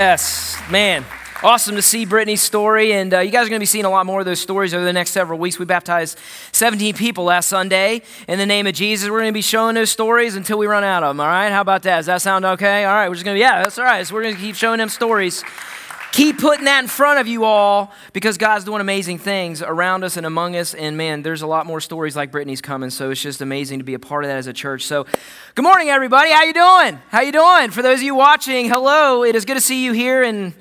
Yes, man. Awesome to see Brittany's story, and uh, you guys are going to be seeing a lot more of those stories over the next several weeks. We baptized 17 people last Sunday in the name of Jesus. We're going to be showing those stories until we run out of them, all right? How about that? Does that sound okay? All right, we're just going to yeah, that's all right. So we're going to keep showing them stories. Keep putting that in front of you all because God's doing amazing things around us and among us. And man, there's a lot more stories like Brittany's coming. So it's just amazing to be a part of that as a church. So good morning, everybody. How you doing? How you doing? For those of you watching, hello. It is good to see you here and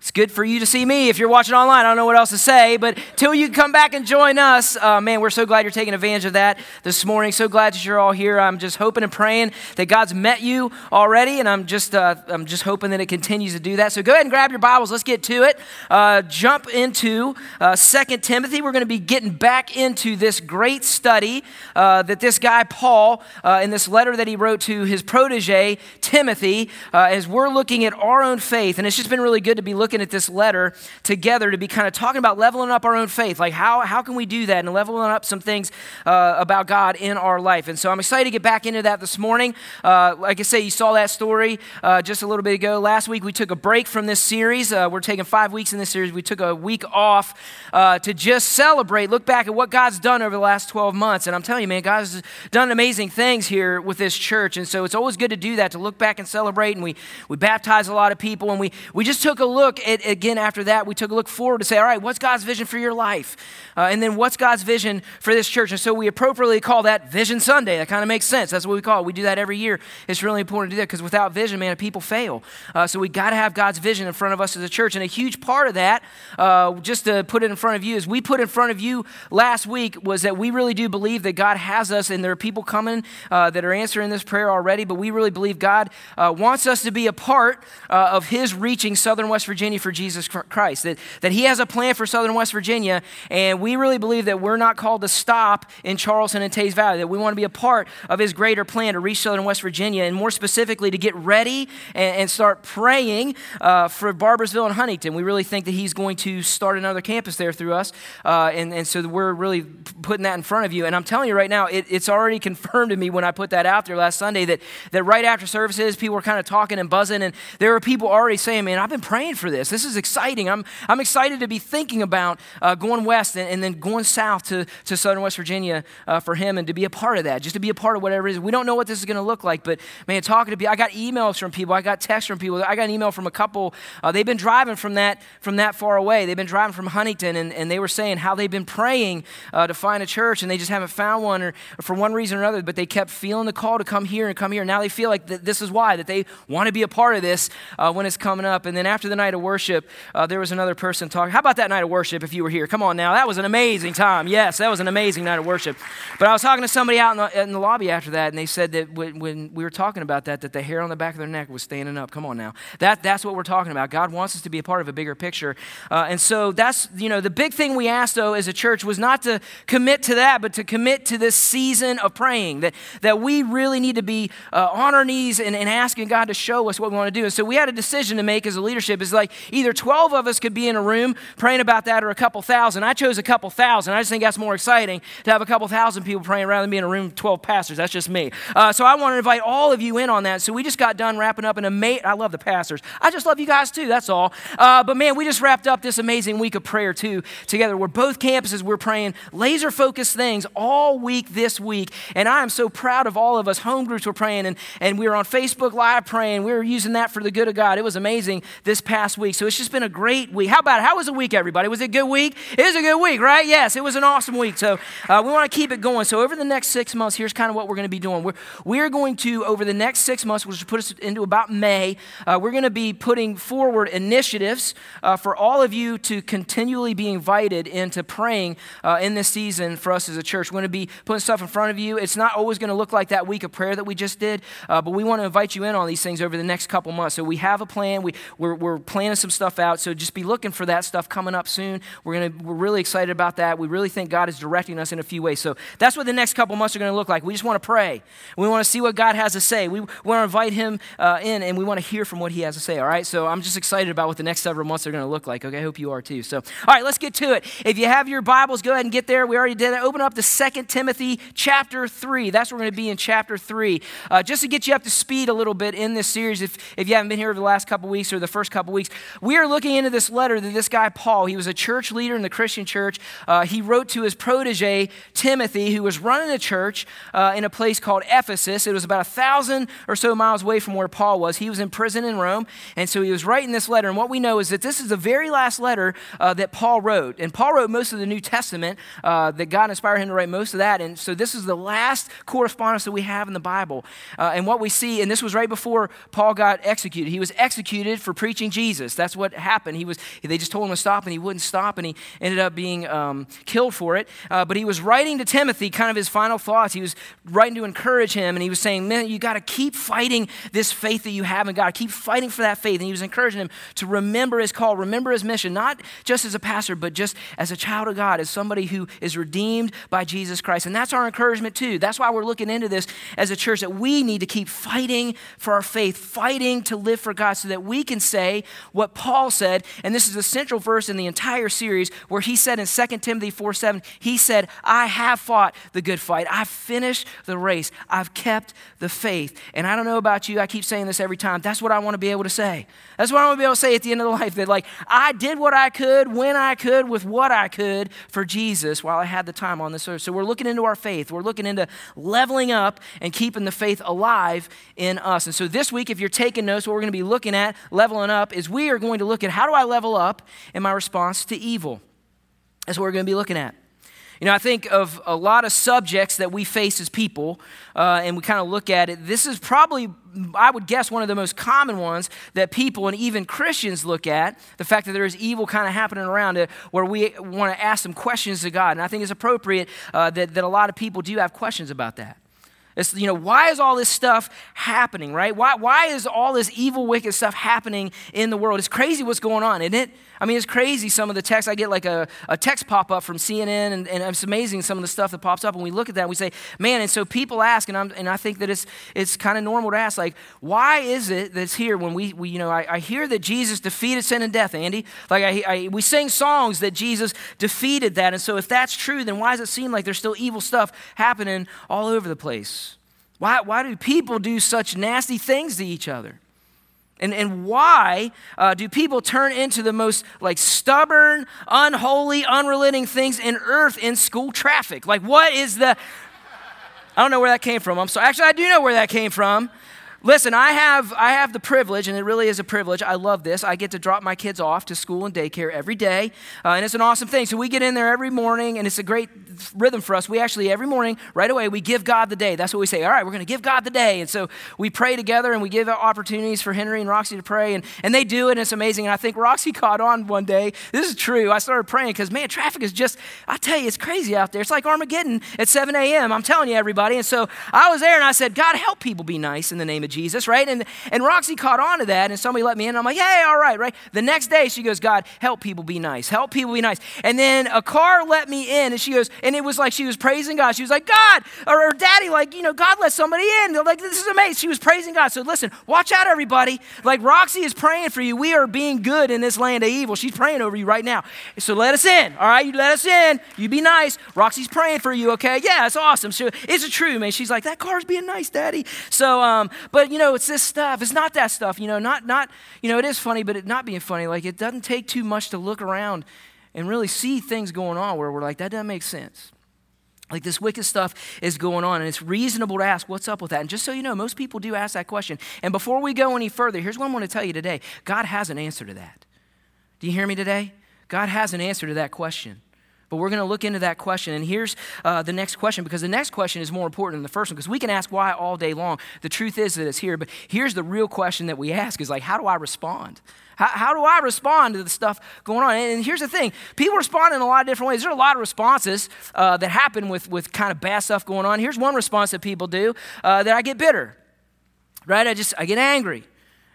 it's good for you to see me if you're watching online. I don't know what else to say, but till you come back and join us, uh, man, we're so glad you're taking advantage of that this morning. So glad that you're all here. I'm just hoping and praying that God's met you already, and I'm just uh, I'm just hoping that it continues to do that. So go ahead and grab your Bibles. Let's get to it. Uh, jump into uh, Second Timothy. We're going to be getting back into this great study uh, that this guy Paul, uh, in this letter that he wrote to his protege Timothy, as we're looking at our own faith, and it's just been really good to be looking looking at this letter together to be kind of talking about leveling up our own faith. Like, how, how can we do that and leveling up some things uh, about God in our life? And so I'm excited to get back into that this morning. Uh, like I say, you saw that story uh, just a little bit ago. Last week, we took a break from this series. Uh, we're taking five weeks in this series. We took a week off uh, to just celebrate, look back at what God's done over the last 12 months. And I'm telling you, man, God's done amazing things here with this church. And so it's always good to do that, to look back and celebrate. And we, we baptize a lot of people. And we, we just took a look at, again, after that, we took a look forward to say, all right, what's God's vision for your life? Uh, and then what's God's vision for this church? And so we appropriately call that Vision Sunday. That kind of makes sense. That's what we call it. We do that every year. It's really important to do that because without vision, man, people fail. Uh, so we got to have God's vision in front of us as a church. And a huge part of that, uh, just to put it in front of you, is we put in front of you last week was that we really do believe that God has us, and there are people coming uh, that are answering this prayer already, but we really believe God uh, wants us to be a part uh, of His reaching Southern West Virginia for Jesus Christ, that, that He has a plan for Southern West Virginia, and we really believe that we're not called to stop in Charleston and Teays Valley, that we want to be a part of His greater plan to reach Southern West Virginia, and more specifically, to get ready and, and start praying uh, for Barboursville and Huntington. We really think that He's going to start another campus there through us, uh, and, and so we're really putting that in front of you. And I'm telling you right now, it, it's already confirmed to me when I put that out there last Sunday that, that right after services, people were kind of talking and buzzing, and there were people already saying, Man, I've been praying for this. This is exciting. I'm, I'm excited to be thinking about uh, going west and, and, then going south to, to southern West Virginia uh, for him and to be a part of that, just to be a part of whatever it is. We don't know what this is going to look like, but man, talking to people, I got emails from people, I got texts from people. I got an email from a couple. Uh, they've been driving from that, from that far away. They've been driving from Huntington, and, and they were saying how they've been praying uh, to find a church, and they just haven't found one or, or, for one reason or another, but they kept feeling the call to come here and come here. Now they feel like th- this is why, that they want to be a part of this uh, when it's coming up. And then after the night of worship, uh, there was another person talking. How about that night of worship if you were here? Come on now. That was an amazing time. Yes, that was an amazing night of worship. But I was talking to somebody out in the, in the lobby after that, and they said that when, when, we were talking about that, that the hair on the back of their neck was standing up. Come on now. That, that's what we're talking about. God wants us to be a part of a bigger picture. Uh, and so that's, you know, the big thing we asked, though, as a church was not to commit to that, but to commit to this season of praying. That, that we really need to be uh, on our knees and, and asking God to show us what we want to do. And so we had a decision to make as a leadership. Is like either 12 of us could be in a room praying about that or a couple thousand. I chose a couple thousand. I just think that's more exciting to have a couple thousand people praying rather than being in a room with 12 pastors. That's just me. Uh, so I want to invite all of you in on that. So we just got done wrapping up an amazing, I love the pastors. I just love you guys too, that's all. Uh, but man, we just wrapped up this amazing week of prayer too together. We're both campuses, we're praying laser focused things all week this week. And I am so proud of all of us. Home groups were praying and, and we were on Facebook Live praying. We were using that for the good of God. It was amazing this past week. So it's just been a great week. How about? How was the week, everybody? Was it a good week? It was a good week, right? Yes, it was an awesome week. So uh, we want to keep it going. So over the next six months, here's kind of what we're going to be doing. We're, we're going to, over the next six months, which will put us into about May, uh, we're going to be putting forward initiatives uh, for all of you to continually be invited into praying uh, in this season for us as a church. We're going to be putting stuff in front of you. It's not always going to look like that week of prayer that we just did, uh, but we want to invite you in on these things over the next couple months. So we have a plan. We, we're, we're planning some stuff out. So just be looking for that stuff coming up soon. We're gonna we're really excited about that. We really think God is directing us in a few ways. So that's what the next couple months are going to look like. We just want to pray. We want to see what God has to say. We want to invite Him uh, in, and we want to hear from what He has to say. All right. So I'm just excited about what the next several months are going to look like. Okay. I hope you are too. So all right, let's get to it. If you have your Bibles, go ahead and get there. We already did it. Open up to Second Timothy chapter three. That's where we're going to be in chapter three. Uh, just to get you up to speed a little bit in this series, if if you haven't been here over the last couple weeks or the first couple weeks, we are looking into this letter that this guy Paul. He was a church leader in the Christian church. Uh, he wrote to his protege Timothy, who was running a church uh, in a place called Ephesus. It was about a thousand or so miles away from where Paul was. He was in prison in Rome, and so he was writing this letter. And what we know is that this is the very last letter uh, that Paul wrote. And Paul wrote most of the New Testament, uh, that God inspired him to write most of that. And so this is the last correspondence that we have in the Bible. Uh, and what we see, and this was right before Paul got executed. He was executed for preaching Jesus. That's what happened. He was. They just told him to stop, and he wouldn't stop, and he ended up being um, killed for it. Uh, but he was writing to Timothy kind of his final thoughts. He was writing to encourage him, and he was saying, Man, you got to keep fighting this faith that you have in God. Keep fighting for that faith. And he was encouraging him to remember his call, remember his mission, not just as a pastor, but just as a child of God, as somebody who is redeemed by Jesus Christ. And that's our encouragement too. That's why we're looking into this as a church that we need to keep fighting for our faith, fighting to live for God so that we can say what Paul said. And this is the central verse in the entire series where he said in 2 Timothy 4 7, he said, I have fought the good fight. I've finished the race. I've kept the faith. And I don't know about you, I keep saying this every time. That's what I want to be able to say. That's what I want to be able to say at the end of the life that, like, I did what I could, when I could, with what I could for Jesus while I had the time on this earth. So we're looking into our faith. We're looking into leveling up and keeping the faith alive in us. And so this week, if you're taking notes, what we're going to be looking at, leveling up, is we are going to look at how do I level up in my response to evil. That's what we're going to be looking at. You know, I think of a lot of subjects that we face as people, uh, and we kind of look at it. This is probably, I would guess, one of the most common ones that people and even Christians look at the fact that there is evil kind of happening around it, where we want to ask some questions to God. And I think it's appropriate uh, that, that a lot of people do have questions about that. It's, you know, why is all this stuff happening, right? Why, why is all this evil, wicked stuff happening in the world? It's crazy what's going on, isn't it? I mean, it's crazy some of the text. I get like a, a text pop up from CNN, and, and it's amazing some of the stuff that pops up. And we look at that and we say, man, and so people ask, and, I'm, and I think that it's, it's kind of normal to ask, like, why is it that's here when we, we you know, I, I hear that Jesus defeated sin and death, Andy? Like, I, I, we sing songs that Jesus defeated that. And so if that's true, then why does it seem like there's still evil stuff happening all over the place? Why, why do people do such nasty things to each other? And, and why uh, do people turn into the most like stubborn, unholy, unrelenting things in earth in school traffic? Like, what is the. I don't know where that came from. I'm sorry. Actually, I do know where that came from. Listen, I have, I have the privilege, and it really is a privilege. I love this. I get to drop my kids off to school and daycare every day, uh, and it's an awesome thing. So we get in there every morning, and it's a great rhythm for us. We actually, every morning, right away, we give God the day. That's what we say. All right, we're going to give God the day. And so we pray together, and we give opportunities for Henry and Roxy to pray, and, and they do it, and it's amazing. And I think Roxy caught on one day. This is true. I started praying because, man, traffic is just, I tell you, it's crazy out there. It's like Armageddon at 7 a.m. I'm telling you, everybody. And so I was there, and I said, God, help people be nice in the name of Jesus, right? And, and Roxy caught on to that, and somebody let me in. I'm like, hey, all right, right? The next day, she goes, God, help people be nice. Help people be nice. And then a car let me in, and she goes, and it was like she was praising God. She was like, God, or her daddy, like, you know, God let somebody in. They're like, this is amazing. She was praising God. So listen, watch out, everybody. Like, Roxy is praying for you. We are being good in this land of evil. She's praying over you right now. So let us in, all right? You let us in. You be nice. Roxy's praying for you, okay? Yeah, it's awesome. So is it true, man? She's like, that car's being nice, daddy. So, um, but, you know, it's this stuff. It's not that stuff, you know, not, not, you know, it is funny, but it not being funny. Like, it doesn't take too much to look around and really see things going on where we're like, that doesn't make sense. Like this wicked stuff is going on, and it's reasonable to ask, what's up with that? And just so you know, most people do ask that question. And before we go any further, here's what I want to tell you today God has an answer to that. Do you hear me today? God has an answer to that question. But we're going to look into that question. And here's uh, the next question because the next question is more important than the first one because we can ask why all day long. The truth is that it's here. But here's the real question that we ask is like, how do I respond? How, how do I respond to the stuff going on? And, and, here's the thing people respond in a lot of different ways. There are a lot of responses uh, that happen with, with kind of bad stuff going on. Here's one response that people do uh, that I get bitter, right? I just, I get angry.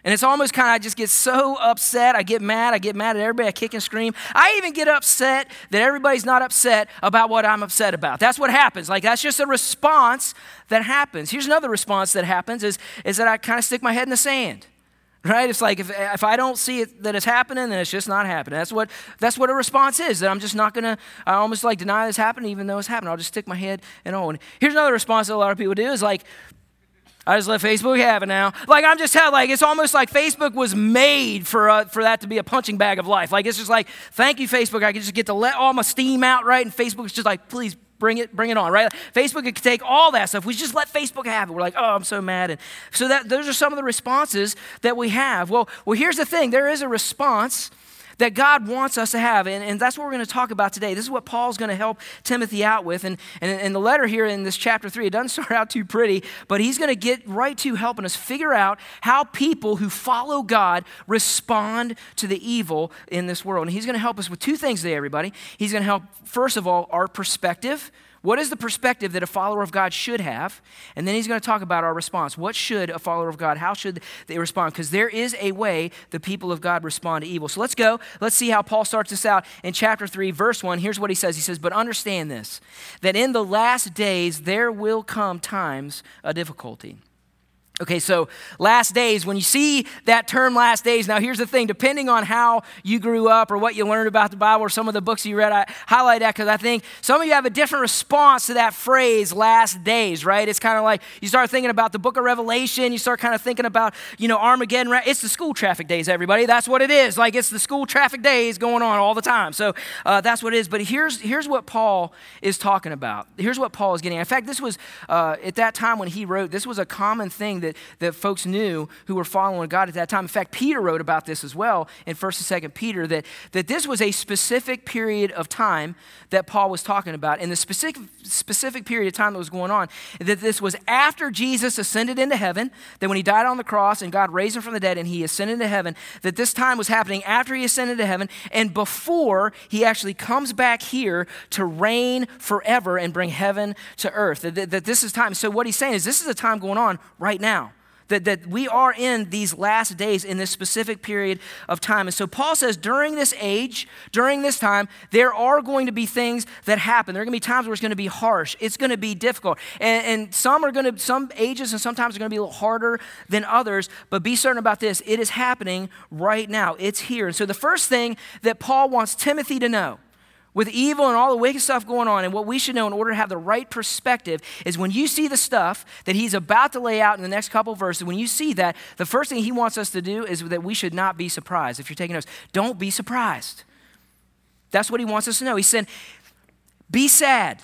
And it's almost kind of, I just get so upset. I get mad. I get mad at everybody. I kick and scream. I even get upset that everybody's not upset about what I'm upset about. That's what happens. Like, that's just a response that happens. Here's another response that happens is, is that I kind of stick my head in the sand. Right? It's like if, if I don't see it that it's happening, then it's just not happening. That's what, that's what a response is, that I'm just not going to, I almost like deny this happening even though it's happening. I'll just stick my head and. And here's another response that a lot of people do is like, I just let Facebook have it now. Like I'm just telling, like it's almost like Facebook was made for uh, for that to be a punching bag of life. Like it's just like, thank you, Facebook. I can just get to let all my steam out, right? And Facebook's just like, please bring it, bring it on, right? Facebook could take all that stuff. We just let Facebook have it. We're like, oh, I'm so mad. And so that those are some of the responses that we have. Well, well, here's the thing: there is a response that God wants us to have. And, and that's what we're going to talk about today. This is what Paul's going to help Timothy out with. And, and the letter here in this chapter three, it doesn't start out too pretty, but he's going to get right to helping us figure out how people who follow God respond to the evil in this world. And he's going to help us with two things today, everybody. He's going to help, first of all, our perspective what is the perspective that a follower of God should have? And then he's going to talk about our response. What should a follower of God, how should they respond? Because there is a way the people of God respond to evil. So let's go. Let's see how Paul starts this out in chapter 3, verse 1. Here's what he says He says, But understand this, that in the last days there will come times of difficulty. Okay, so last days, when you see that term last days, now here's the thing depending on how you grew up or what you learned about the Bible or some of the books you read, I highlight that because I think some of you have a different response to that phrase, last days, right? It's kind of like you start thinking about the book of Revelation, you start kind of thinking about, you know, Armageddon. It's the school traffic days, everybody. That's what it is. Like it's the school traffic days going on all the time. So uh, that's what it is. But here's, here's what Paul is talking about. Here's what Paul is getting. In fact, this was uh, at that time when he wrote, this was a common thing that, that folks knew who were following God at that time. In fact, Peter wrote about this as well in 1st and 2nd Peter that, that this was a specific period of time that Paul was talking about. And the specific, specific period of time that was going on, that this was after Jesus ascended into heaven, that when he died on the cross and God raised him from the dead and he ascended into heaven, that this time was happening after he ascended to heaven and before he actually comes back here to reign forever and bring heaven to earth. That, that, that this is time. So what he's saying is this is a time going on right now. That, that we are in these last days in this specific period of time. And so Paul says during this age, during this time, there are going to be things that happen. There are going to be times where it's going to be harsh. It's going to be difficult. And, and some are going to, some ages and sometimes are going to be a little harder than others. But be certain about this it is happening right now. It's here. And so the first thing that Paul wants Timothy to know with evil and all the wicked stuff going on. And what we should know in order to have the right perspective is when you see the stuff that he's about to lay out in the next couple verses, when you see that, the first thing he wants us to do is that we should not be surprised. If you're taking notes, don't be surprised. That's what he wants us to know. He said, be sad,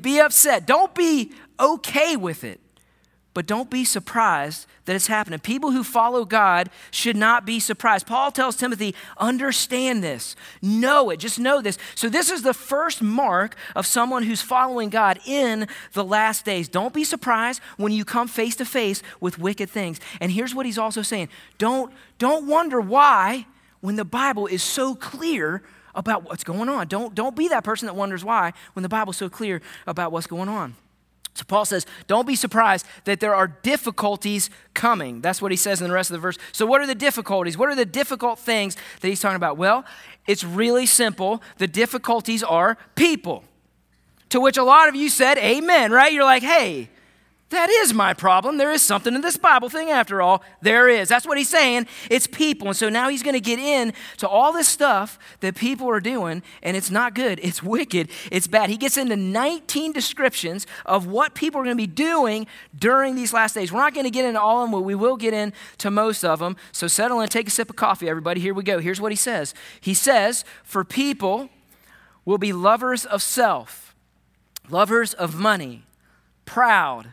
be upset. Don't be okay with it. But don't be surprised that it's happening. People who follow God should not be surprised. Paul tells Timothy, understand this, know it, just know this. So, this is the first mark of someone who's following God in the last days. Don't be surprised when you come face to face with wicked things. And here's what he's also saying don't, don't wonder why, when the Bible is so clear about what's going on. Don't, don't be that person that wonders why when the Bible's so clear about what's going on. So Paul says, don't be surprised that there are difficulties coming. That's what he says in the rest of the verse. So, what are the difficulties? What are the difficult things that he's talking about? Well, it's really simple. The difficulties are people. To which a lot of you said, Amen, right? You're like, hey, that is my problem. There is something in this Bible thing after all. There is. That's what he's saying. It's people. And so now he's going to get in to all this stuff that people are doing, and it's not good. It's wicked. It's bad. He gets into 19 descriptions of what people are going to be doing during these last days. We're not going to get into all of them, but we will get into most of them. So settle in, take a sip of coffee, everybody. Here we go. Here's what he says He says, For people will be lovers of self, lovers of money, proud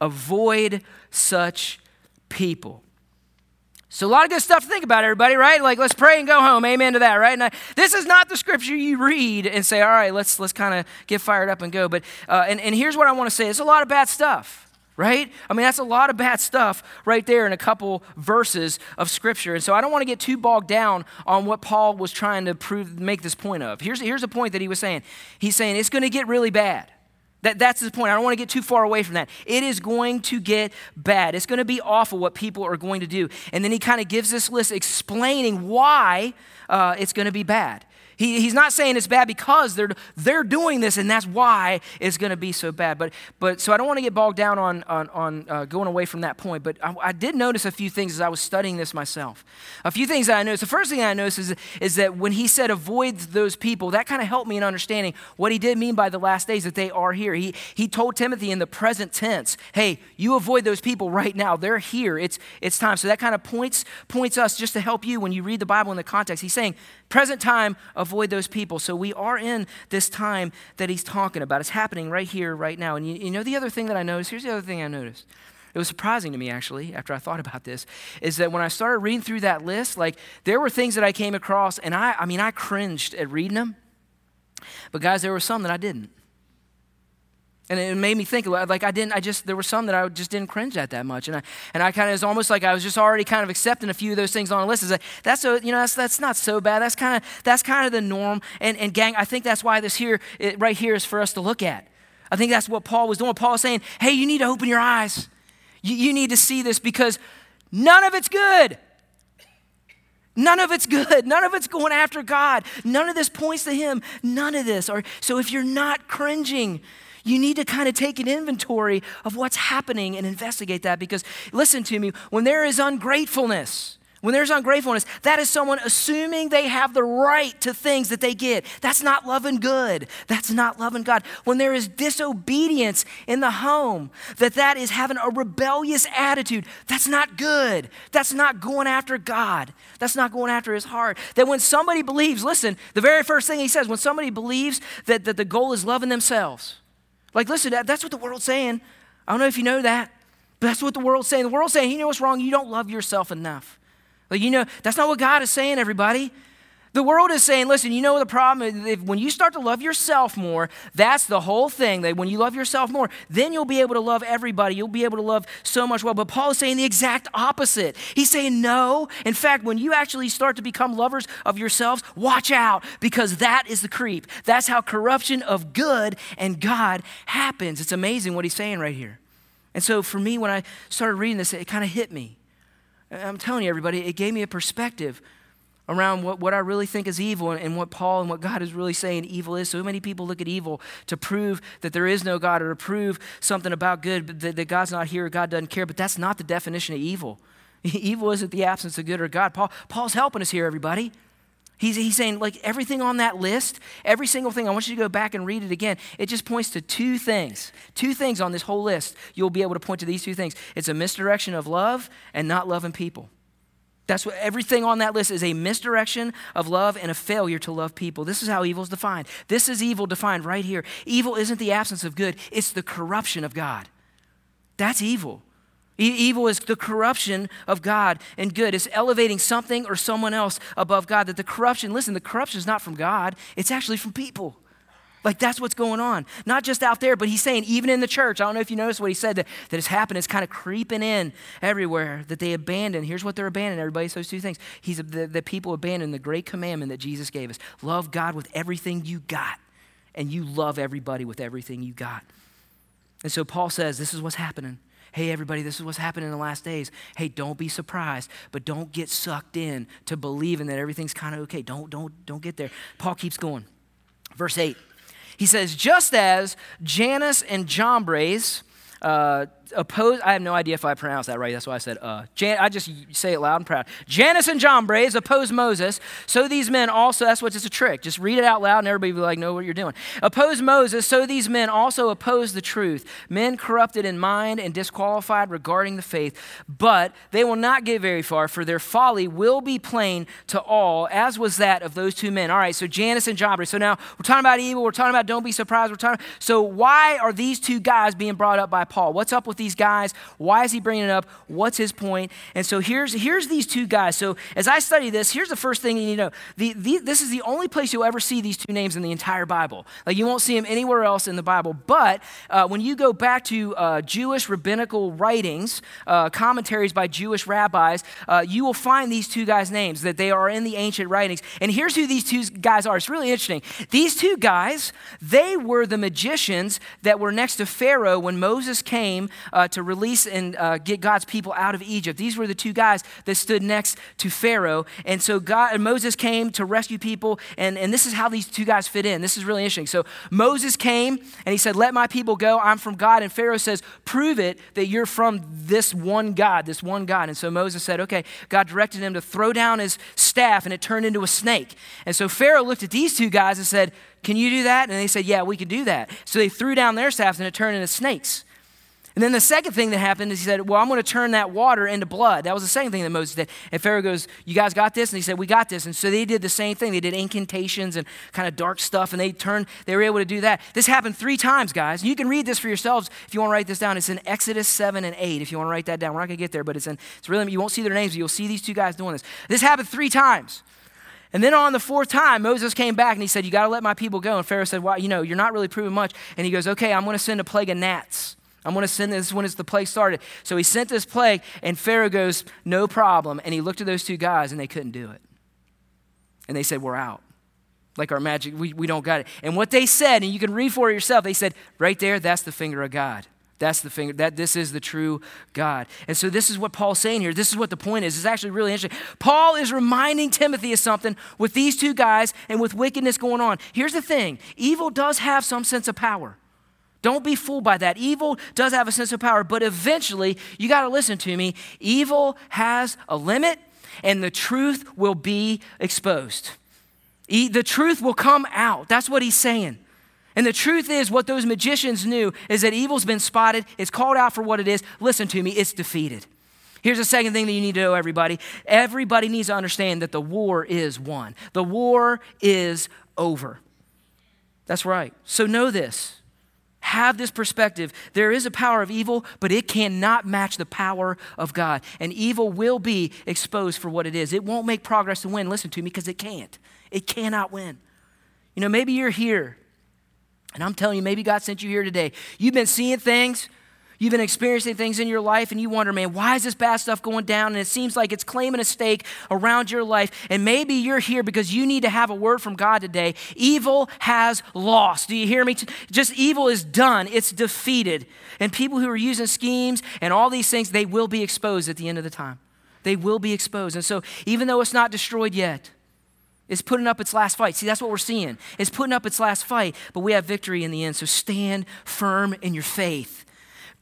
Avoid such people. So, a lot of good stuff to think about, everybody, right? Like, let's pray and go home. Amen to that, right? And I, this is not the scripture you read and say, all right, let's, let's kind of get fired up and go. But, uh, and, and here's what I want to say it's a lot of bad stuff, right? I mean, that's a lot of bad stuff right there in a couple verses of scripture. And so, I don't want to get too bogged down on what Paul was trying to prove, make this point of. Here's, here's a point that he was saying He's saying it's going to get really bad. That, that's the point. I don't want to get too far away from that. It is going to get bad. It's going to be awful what people are going to do. And then he kind of gives this list explaining why uh, it's going to be bad. He, he's not saying it's bad because they're, they're doing this and that's why it's going to be so bad. But, but so I don't want to get bogged down on, on, on uh, going away from that point. But I, I, did notice a few things as I was studying this myself. A few things that I noticed. The first thing I noticed is, is that when he said avoid those people, that kind of helped me in understanding what he did mean by the last days, that they are here. He, he told Timothy in the present tense, hey, you avoid those people right now. They're here. It's, it's time. So that kind of points, points us just to help you when you read the Bible in the context. He's saying, present time, avoid those people. So we are in this time that he's talking about. It's happening right here, right now. And you, you know the other thing that I noticed? Here's the other thing I noticed. It was surprising to me, actually, after I thought about this, is that when I started reading through that list, like there were things that I came across, and I, I mean, I cringed at reading them. But guys, there were some that I didn't. And it made me think, like I didn't, I just, there were some that I just didn't cringe at that much. And I, and I kind of, it's almost like I was just already kind of accepting a few of those things on the list. Is like, that's so, you know, that's, that's not so bad. That's kind of, that's kind of the norm. And, and gang, I think that's why this here, it, right here is for us to look at. I think that's what Paul was doing. Paul was saying, hey, you need to open your eyes. You, you need to see this because none of it's good. None of it's good. None of it's going after God. None of this points to Him. None of this. Or, so if you're not cringing, you need to kind of take an inventory of what's happening and investigate that because, listen to me, when there is ungratefulness, when there's ungratefulness, that is someone assuming they have the right to things that they get. That's not loving good. That's not loving God. When there is disobedience in the home, that that is having a rebellious attitude. That's not good. That's not going after God. That's not going after his heart. That when somebody believes, listen, the very first thing he says, when somebody believes that, that the goal is loving themselves, like, listen, that's what the world's saying. I don't know if you know that, but that's what the world's saying. The world's saying, you know what's wrong? You don't love yourself enough. Like, you know, that's not what God is saying, everybody. The world is saying, listen, you know the problem is when you start to love yourself more, that's the whole thing. That when you love yourself more, then you'll be able to love everybody. You'll be able to love so much well. But Paul is saying the exact opposite. He's saying no. In fact, when you actually start to become lovers of yourselves, watch out because that is the creep. That's how corruption of good and God happens. It's amazing what he's saying right here. And so for me, when I started reading this, it kind of hit me. I'm telling you, everybody, it gave me a perspective around what, what I really think is evil and, and what Paul and what God is really saying evil is. So many people look at evil to prove that there is no God or to prove something about good, that, that God's not here, God doesn't care. But that's not the definition of evil. evil isn't the absence of good or God. Paul, Paul's helping us here, everybody. He's, he's saying, like, everything on that list, every single thing, I want you to go back and read it again. It just points to two things. Two things on this whole list. You'll be able to point to these two things. It's a misdirection of love and not loving people. That's what everything on that list is a misdirection of love and a failure to love people. This is how evil is defined. This is evil defined right here. Evil isn't the absence of good, it's the corruption of God. That's evil. E- evil is the corruption of God and good. It's elevating something or someone else above God. That the corruption, listen, the corruption is not from God, it's actually from people. Like that's what's going on. Not just out there, but he's saying even in the church. I don't know if you noticed what he said that, that has happened. It's kind of creeping in everywhere that they abandon. Here's what they're abandoning, everybody. Those two things. He's the, the people abandon the great commandment that Jesus gave us. Love God with everything you got. And you love everybody with everything you got. And so Paul says, this is what's happening. Hey, everybody, this is what's happening in the last days. Hey, don't be surprised, but don't get sucked in to believing that everything's kind of okay. Don't, don't, don't get there. Paul keeps going. Verse 8. He says, just as Jannes and Jambres uh, opposed, I have no idea if I pronounced that right. That's why I said uh. Jan, I just say it loud and proud. Jannes and Jambres opposed Moses. So these men also, that's what's it's a trick. Just read it out loud and everybody will be like, know what you're doing. Opposed Moses. So these men also opposed the truth. Men corrupted in mind and disqualified regarding the faith. But they will not get very far, for their folly will be plain to all, as was that of those two men. All right, so Jannes and Jambres. So now we're talking about evil. We're talking about don't be surprised. We're talking. So why are these two guys being brought up by Paul? What's up with these guys? Why is he bringing it up? What's his point? And so here's, here's these two guys. So as I study this, here's the first thing you need to know. The, the, this is the only place you'll ever see these two names in the entire Bible. Like you won't see them anywhere else in the Bible. But uh, when you go back to uh, Jewish rabbinical writings, uh, commentaries by Jewish rabbis, uh, you will find these two guys' names, that they are in the ancient writings. And here's who these two guys are. It's really interesting. These two guys, they were the magicians that were next to Pharaoh when Moses came uh, to release and uh, get God's people out of Egypt. These were the two guys that stood next to Pharaoh. And so God, and Moses came to rescue people. And, and this is how these two guys fit in. This is really interesting. So Moses came and he said, Let my people go. I'm from God. And Pharaoh says, Prove it that you're from this one God, this one God. And so Moses said, Okay. God directed him to throw down his staff and it turned into a snake. And so Pharaoh looked at these two guys and said, Can you do that? And they said, Yeah, we can do that. So they threw down their staffs and it turned into snakes. And then the second thing that happened is he said, Well, I'm going to turn that water into blood. That was the second thing that Moses did. And Pharaoh goes, You guys got this? And he said, We got this. And so they did the same thing. They did incantations and kind of dark stuff, and they turned, they were able to do that. This happened three times, guys. You can read this for yourselves if you want to write this down. It's in Exodus 7 and 8, if you want to write that down. We're not going to get there, but it's in, it's really, you won't see their names, but you'll see these two guys doing this. This happened three times. And then on the fourth time, Moses came back and he said, You got to let my people go. And Pharaoh said, Well, you know, you're not really proving much. And he goes, Okay, I'm going to send a plague of gnats. I'm going to send this when it's the plague started. So he sent this plague, and Pharaoh goes, No problem. And he looked at those two guys, and they couldn't do it. And they said, We're out. Like our magic, we, we don't got it. And what they said, and you can read for yourself, they said, Right there, that's the finger of God. That's the finger, that this is the true God. And so this is what Paul's saying here. This is what the point is. It's actually really interesting. Paul is reminding Timothy of something with these two guys and with wickedness going on. Here's the thing evil does have some sense of power. Don't be fooled by that. Evil does have a sense of power, but eventually, you got to listen to me. Evil has a limit, and the truth will be exposed. The truth will come out. That's what he's saying. And the truth is, what those magicians knew is that evil's been spotted, it's called out for what it is. Listen to me, it's defeated. Here's the second thing that you need to know, everybody. Everybody needs to understand that the war is won, the war is over. That's right. So know this. Have this perspective. There is a power of evil, but it cannot match the power of God. And evil will be exposed for what it is. It won't make progress to win. Listen to me, because it can't. It cannot win. You know, maybe you're here, and I'm telling you, maybe God sent you here today. You've been seeing things You've been experiencing things in your life and you wonder, man, why is this bad stuff going down? And it seems like it's claiming a stake around your life. And maybe you're here because you need to have a word from God today. Evil has lost. Do you hear me? Just evil is done, it's defeated. And people who are using schemes and all these things, they will be exposed at the end of the time. They will be exposed. And so, even though it's not destroyed yet, it's putting up its last fight. See, that's what we're seeing. It's putting up its last fight, but we have victory in the end. So stand firm in your faith.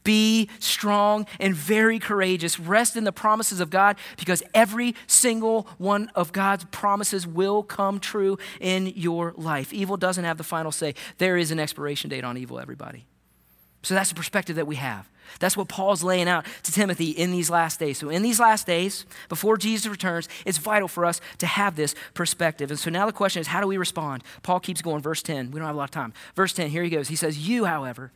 Be strong and very courageous. Rest in the promises of God because every single one of God's promises will come true in your life. Evil doesn't have the final say. There is an expiration date on evil, everybody. So that's the perspective that we have. That's what Paul's laying out to Timothy in these last days. So, in these last days, before Jesus returns, it's vital for us to have this perspective. And so now the question is, how do we respond? Paul keeps going, verse 10. We don't have a lot of time. Verse 10, here he goes. He says, You, however,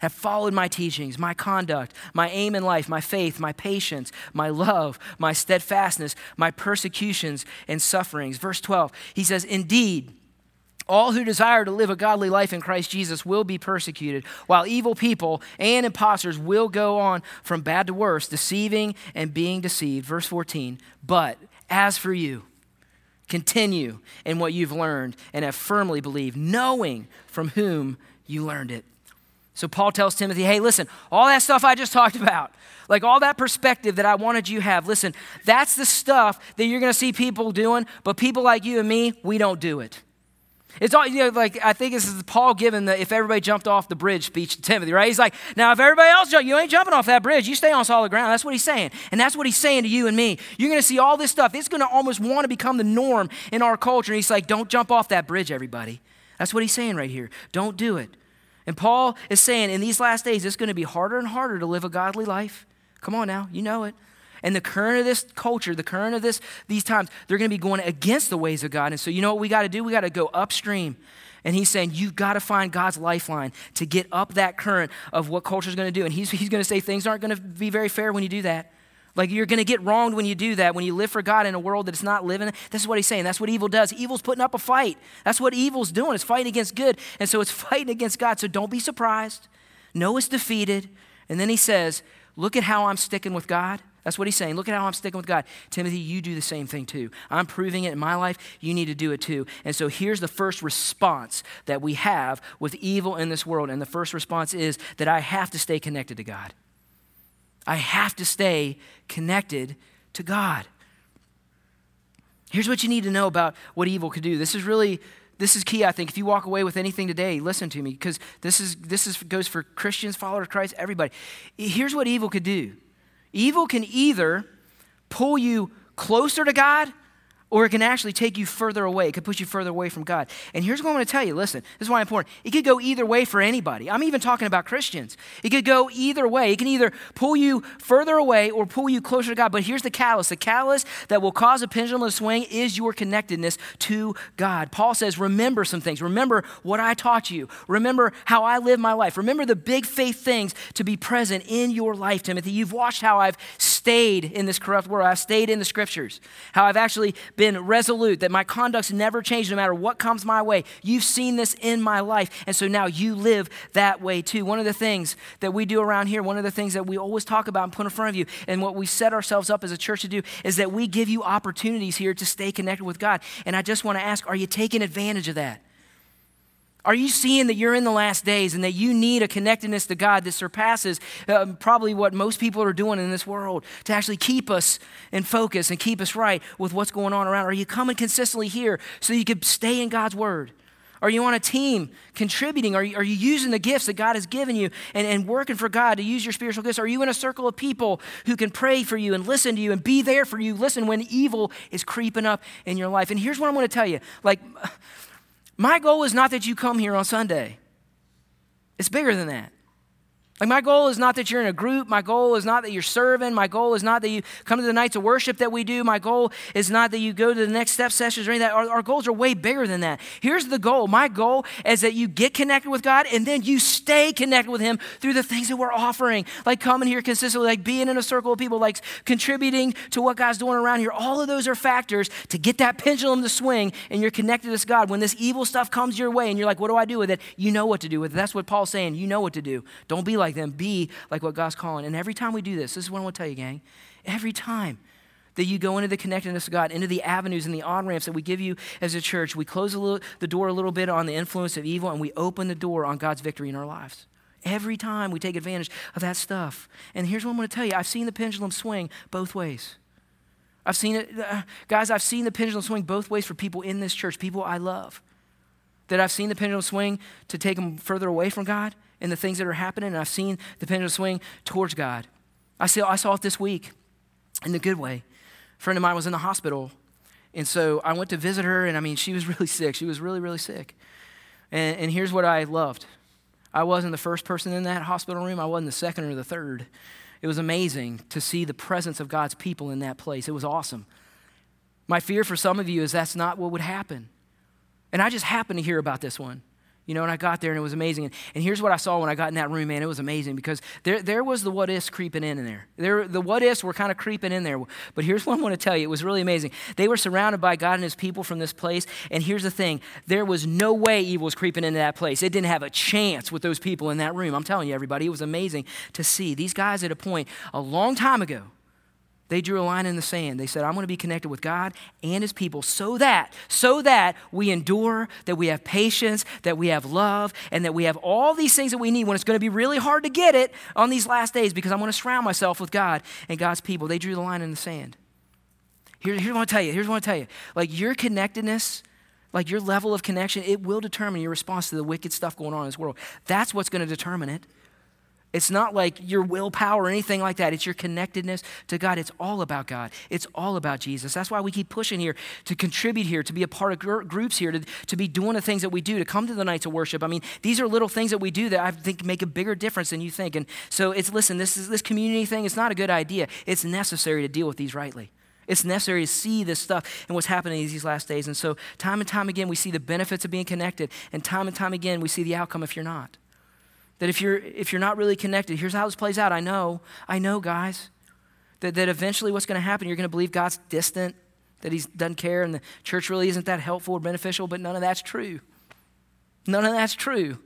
have followed my teachings, my conduct, my aim in life, my faith, my patience, my love, my steadfastness, my persecutions and sufferings. Verse 12, he says, Indeed, all who desire to live a godly life in Christ Jesus will be persecuted, while evil people and impostors will go on from bad to worse, deceiving and being deceived. Verse 14, but as for you, continue in what you've learned and have firmly believed, knowing from whom you learned it so Paul tells Timothy, hey, listen, all that stuff I just talked about, like all that perspective that I wanted you have, listen, that's the stuff that you're going to see people doing, but people like you and me, we don't do it. It's all, you know, like, I think this is Paul giving the if everybody jumped off the bridge speech to Timothy, right? He's like, now, if everybody else you ain't jumping off that bridge. You stay on solid ground. That's what he's saying. And that's what he's saying to you and me. You're going to see all this stuff. It's going to almost want to become the norm in our culture. And he's like, don't jump off that bridge, everybody. That's what he's saying right here. Don't do it. And Paul is saying in these last days, it's going to be harder and harder to live a godly life. Come on now, you know it. And the current of this culture, the current of this these times, they're going to be going against the ways of God. And so you know what we got to do? We got to go upstream. And he's saying, you've got to find God's lifeline to get up that current of what culture is going to do. And he's, he's going to say things aren't going to be very fair when you do that. Like you're going to get wronged when you do that, when you live for God in a world that it's not living. This is what he's saying. That's what evil does. Evil's putting up a fight. That's what evil's doing. It's fighting against good. And so it's fighting against God. So don't be surprised. Know it's defeated. And then he says, Look at how I'm sticking with God. That's what he's saying. Look at how I'm sticking with God. Timothy, you do the same thing too. I'm proving it in my life. You need to do it too. And so here's the first response that we have with evil in this world. And the first response is that I have to stay connected to God. I have to stay connected to God. Here's what you need to know about what evil could do. This is really this is key, I think. If you walk away with anything today, listen to me, because this is this is goes for Christians, followers of Christ, everybody. Here's what evil could do. Evil can either pull you closer to God or it can actually take you further away. It could push you further away from God. And here's what I'm going to tell you listen, this is why I'm important. It could go either way for anybody. I'm even talking about Christians. It could go either way. It can either pull you further away or pull you closer to God. But here's the callus the callus that will cause a pendulum to swing is your connectedness to God. Paul says, Remember some things. Remember what I taught you. Remember how I live my life. Remember the big faith things to be present in your life, Timothy. You've watched how I've stayed in this corrupt world. I've stayed in the scriptures. How I've actually been resolute, that my conduct's never changed no matter what comes my way. You've seen this in my life. And so now you live that way too. One of the things that we do around here, one of the things that we always talk about and put in front of you, and what we set ourselves up as a church to do, is that we give you opportunities here to stay connected with God. And I just want to ask, are you taking advantage of that? Are you seeing that you're in the last days and that you need a connectedness to God that surpasses uh, probably what most people are doing in this world to actually keep us in focus and keep us right with what's going on around? Are you coming consistently here so you can stay in God's Word? Are you on a team contributing? Are you, are you using the gifts that God has given you and, and working for God to use your spiritual gifts? Are you in a circle of people who can pray for you and listen to you and be there for you? Listen when evil is creeping up in your life. And here's what I'm going to tell you like, my goal is not that you come here on Sunday, it's bigger than that. Like, my goal is not that you're in a group. My goal is not that you're serving. My goal is not that you come to the nights of worship that we do. My goal is not that you go to the next step sessions or any that. Our, our goals are way bigger than that. Here's the goal my goal is that you get connected with God and then you stay connected with Him through the things that we're offering, like coming here consistently, like being in a circle of people, like contributing to what God's doing around here. All of those are factors to get that pendulum to swing and you're connected to God. When this evil stuff comes your way and you're like, what do I do with it? You know what to do with it. That's what Paul's saying. You know what to do. Don't be like like them, be like what God's calling. And every time we do this, this is what I want to tell you, gang. Every time that you go into the connectedness of God, into the avenues and the on ramps that we give you as a church, we close little, the door a little bit on the influence of evil and we open the door on God's victory in our lives. Every time we take advantage of that stuff. And here's what I'm going to tell you I've seen the pendulum swing both ways. I've seen it, uh, guys, I've seen the pendulum swing both ways for people in this church, people I love. That I've seen the pendulum swing to take them further away from God, and the things that are happening, and I've seen the pendulum swing towards God. I saw, I saw it this week in the good way. A friend of mine was in the hospital, and so I went to visit her, and I mean, she was really sick. She was really, really sick. And, and here's what I loved I wasn't the first person in that hospital room, I wasn't the second or the third. It was amazing to see the presence of God's people in that place. It was awesome. My fear for some of you is that's not what would happen. And I just happened to hear about this one. You know, and I got there and it was amazing. And, and, here's what I saw when I got in that room, man. It was amazing because there, there was the what ifs creeping in, in there. there. The what ifs were kind of creeping in there. But here's what I want to tell you. It was really amazing. They were surrounded by God and his people from this place. And here's the thing there was no way evil was creeping into that place. It didn't have a chance with those people in that room. I'm telling you, everybody, it was amazing to see. These guys at a point a long time ago they drew a line in the sand. They said, I'm going to be connected with God and his people so that, so that we endure, that we have patience, that we have love, and that we have all these things that we need when it's going to be really hard to get it on these last days because I'm going to surround myself with God and God's people. They drew the line in the sand. Here, here's what I tell you. Here's what I tell you. Like your connectedness, like your level of connection, it will determine your response to the wicked stuff going on in this world. That's what's going to determine it. It's not like your willpower or anything like that. It's your connectedness to God. It's all about God. It's all about Jesus. That's why we keep pushing here to contribute here, to be a part of gr- groups here, to, to be doing the things that we do, to come to the nights of worship. I mean, these are little things that we do that I think make a bigger difference than you think. And so it's, listen, this, is, this community thing is not a good idea. It's necessary to deal with these rightly. It's necessary to see this stuff and what's happening these last days. And so, time and time again, we see the benefits of being connected. And time and time again, we see the outcome if you're not. That if you're, if you're not really connected, here's how this plays out. I know, I know, guys, that, that eventually what's going to happen, you're going to believe God's distant, that He doesn't care, and the church really isn't that helpful or beneficial, but none of that's true. None of that's true.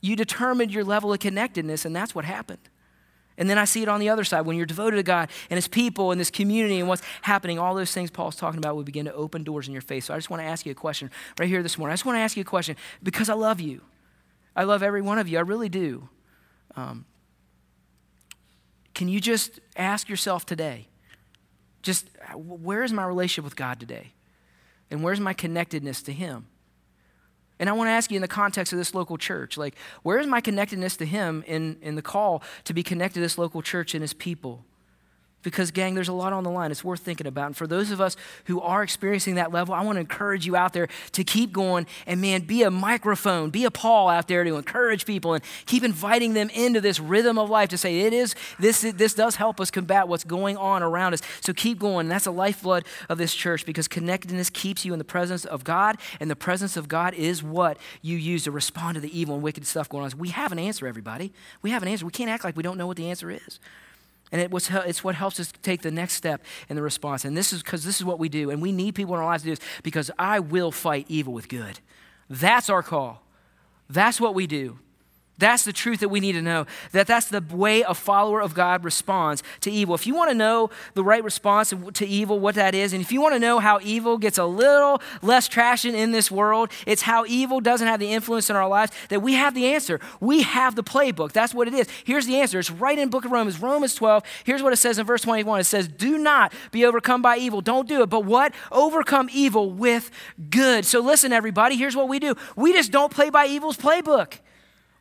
You determined your level of connectedness, and that's what happened. And then I see it on the other side. When you're devoted to God and His people and this community and what's happening, all those things Paul's talking about will begin to open doors in your face. So I just want to ask you a question right here this morning. I just want to ask you a question because I love you. I love every one of you. I really do. Um, can you just ask yourself today, just where is my relationship with God today? And where's my connectedness to Him? And I want to ask you in the context of this local church, like, where is my connectedness to Him in, in the call to be connected to this local church and His people? Because, gang, there's a lot on the line. It's worth thinking about. And for those of us who are experiencing that level, I want to encourage you out there to keep going and, man, be a microphone, be a Paul out there to encourage people and keep inviting them into this rhythm of life to say, it is, this, this does help us combat what's going on around us. So keep going. And that's the lifeblood of this church because connectedness keeps you in the presence of God, and the presence of God is what you use to respond to the evil and wicked stuff going on. We have an answer, everybody. We have an answer. We can't act like we don't know what the answer is. And it was, it's what helps us take the next step in the response. And this is because this is what we do. And we need people in our lives to do this because I will fight evil with good. That's our call. That's what we do. That's the truth that we need to know. That that's the way a follower of God responds to evil. If you want to know the right response to evil, what that is, and if you want to know how evil gets a little less traction in this world, it's how evil doesn't have the influence in our lives that we have the answer. We have the playbook. That's what it is. Here's the answer. It's right in book of Romans, Romans 12. Here's what it says in verse 21. It says, "Do not be overcome by evil. Don't do it. But what? Overcome evil with good." So listen everybody, here's what we do. We just don't play by evil's playbook.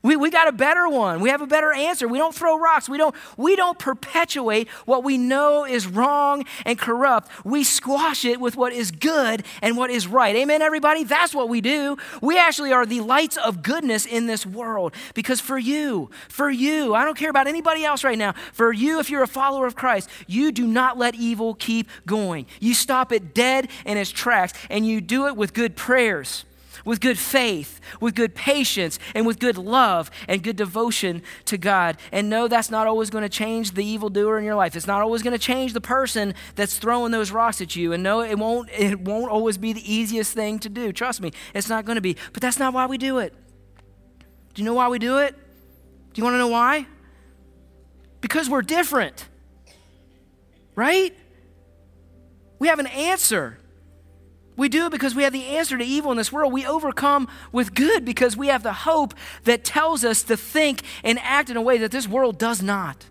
We, we got a better one. We have a better answer. We don't throw rocks. We don't, we don't perpetuate what we know is wrong and corrupt. We squash it with what is good and what is right. Amen, everybody? That's what we do. We actually are the lights of goodness in this world because for you, for you, I don't care about anybody else right now. For you, if you're a follower of Christ, you do not let evil keep going. You stop it dead in its tracks and you do it with good prayers with good faith, with good patience, and with good love and good devotion to God. And no, that's not always going to change the evildoer in your life. It's not always going to change the person that's throwing those rocks at you. And no, it won't, it won't always be the easiest thing to do. Trust me, it's not going to be. But that's not why we do it. Do you know why we do it? Do you want to know why? Because we're different, right? We have an answer. We do it because we have the answer to evil in this world. We overcome with good because we have the hope that tells us to think and act in a way that this world does not.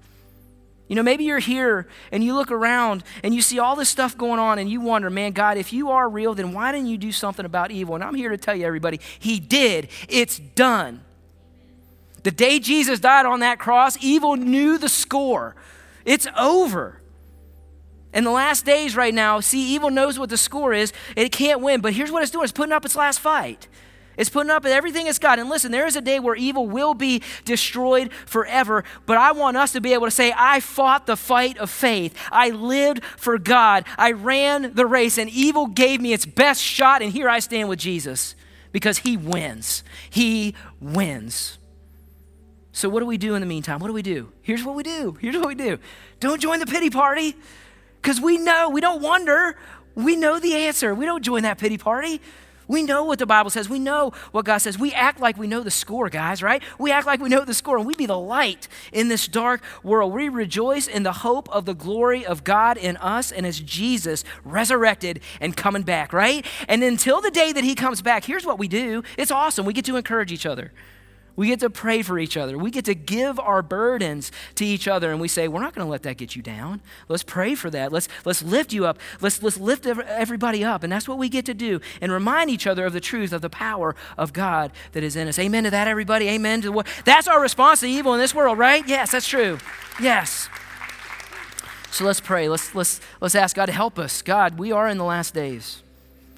You know, maybe you're here and you look around and you see all this stuff going on and you wonder, man, God, if you are real, then why didn't you do something about evil? And I'm here to tell you, everybody, He did. It's done. The day Jesus died on that cross, evil knew the score. It's over. In the last days right now, see, evil knows what the score is. It can't win. But here's what it's doing it's putting up its last fight. It's putting up everything it's got. And listen, there is a day where evil will be destroyed forever. But I want us to be able to say, I fought the fight of faith. I lived for God. I ran the race, and evil gave me its best shot. And here I stand with Jesus because he wins. He wins. So, what do we do in the meantime? What do we do? Here's what we do. Here's what we do. Don't join the pity party. Because we know, we don't wonder, we know the answer. We don't join that pity party. We know what the Bible says. We know what God says. We act like we know the score, guys, right? We act like we know the score, and we be the light in this dark world. We rejoice in the hope of the glory of God in us and as Jesus resurrected and coming back, right? And until the day that He comes back, here's what we do it's awesome. We get to encourage each other. We get to pray for each other. We get to give our burdens to each other and we say, we're not going to let that get you down. Let's pray for that. Let's, let's lift you up. Let's, let's lift everybody up. And that's what we get to do and remind each other of the truth of the power of God that is in us. Amen to that, everybody. Amen to what? That's our response to evil in this world, right? Yes, that's true. Yes. So let's pray. Let's, let's, let's ask God to help us. God, we are in the last days.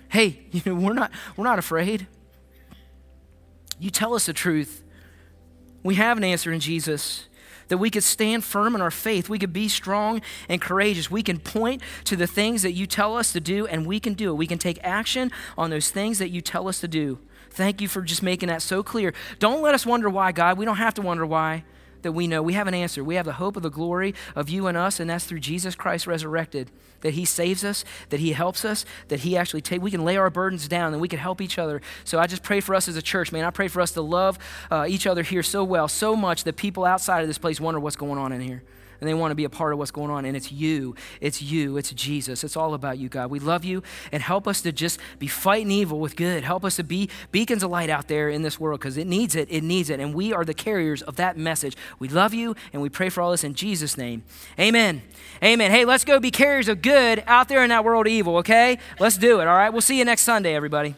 Hey, you know, we're not, we're not afraid. You tell us the truth we have an answer in Jesus that we could stand firm in our faith. We could be strong and courageous. We can point to the things that you tell us to do, and we can do it. We can take action on those things that you tell us to do. Thank you for just making that so clear. Don't let us wonder why, God. We don't have to wonder why that we know. We have an answer. We have the hope of the glory of you and us, and that's through Jesus Christ resurrected. That He saves us, that He helps us, that He actually take. We can lay our burdens down, and we can help each other. So I just pray for us as a church, man. I pray for us to love uh, each other here so well, so much that people outside of this place wonder what's going on in here and they want to be a part of what's going on. And it's you, it's you, it's Jesus. It's all about you, God. We love you and help us to just be fighting evil with good. Help us to be beacons of light out there in this world because it needs it, it needs it. And we are the carriers of that message. We love you and we pray for all this in Jesus' name. Amen. Amen. Hey, let's go be carriers of good out there in that world of evil, okay? Let's do it, all right? We'll see you next Sunday, everybody.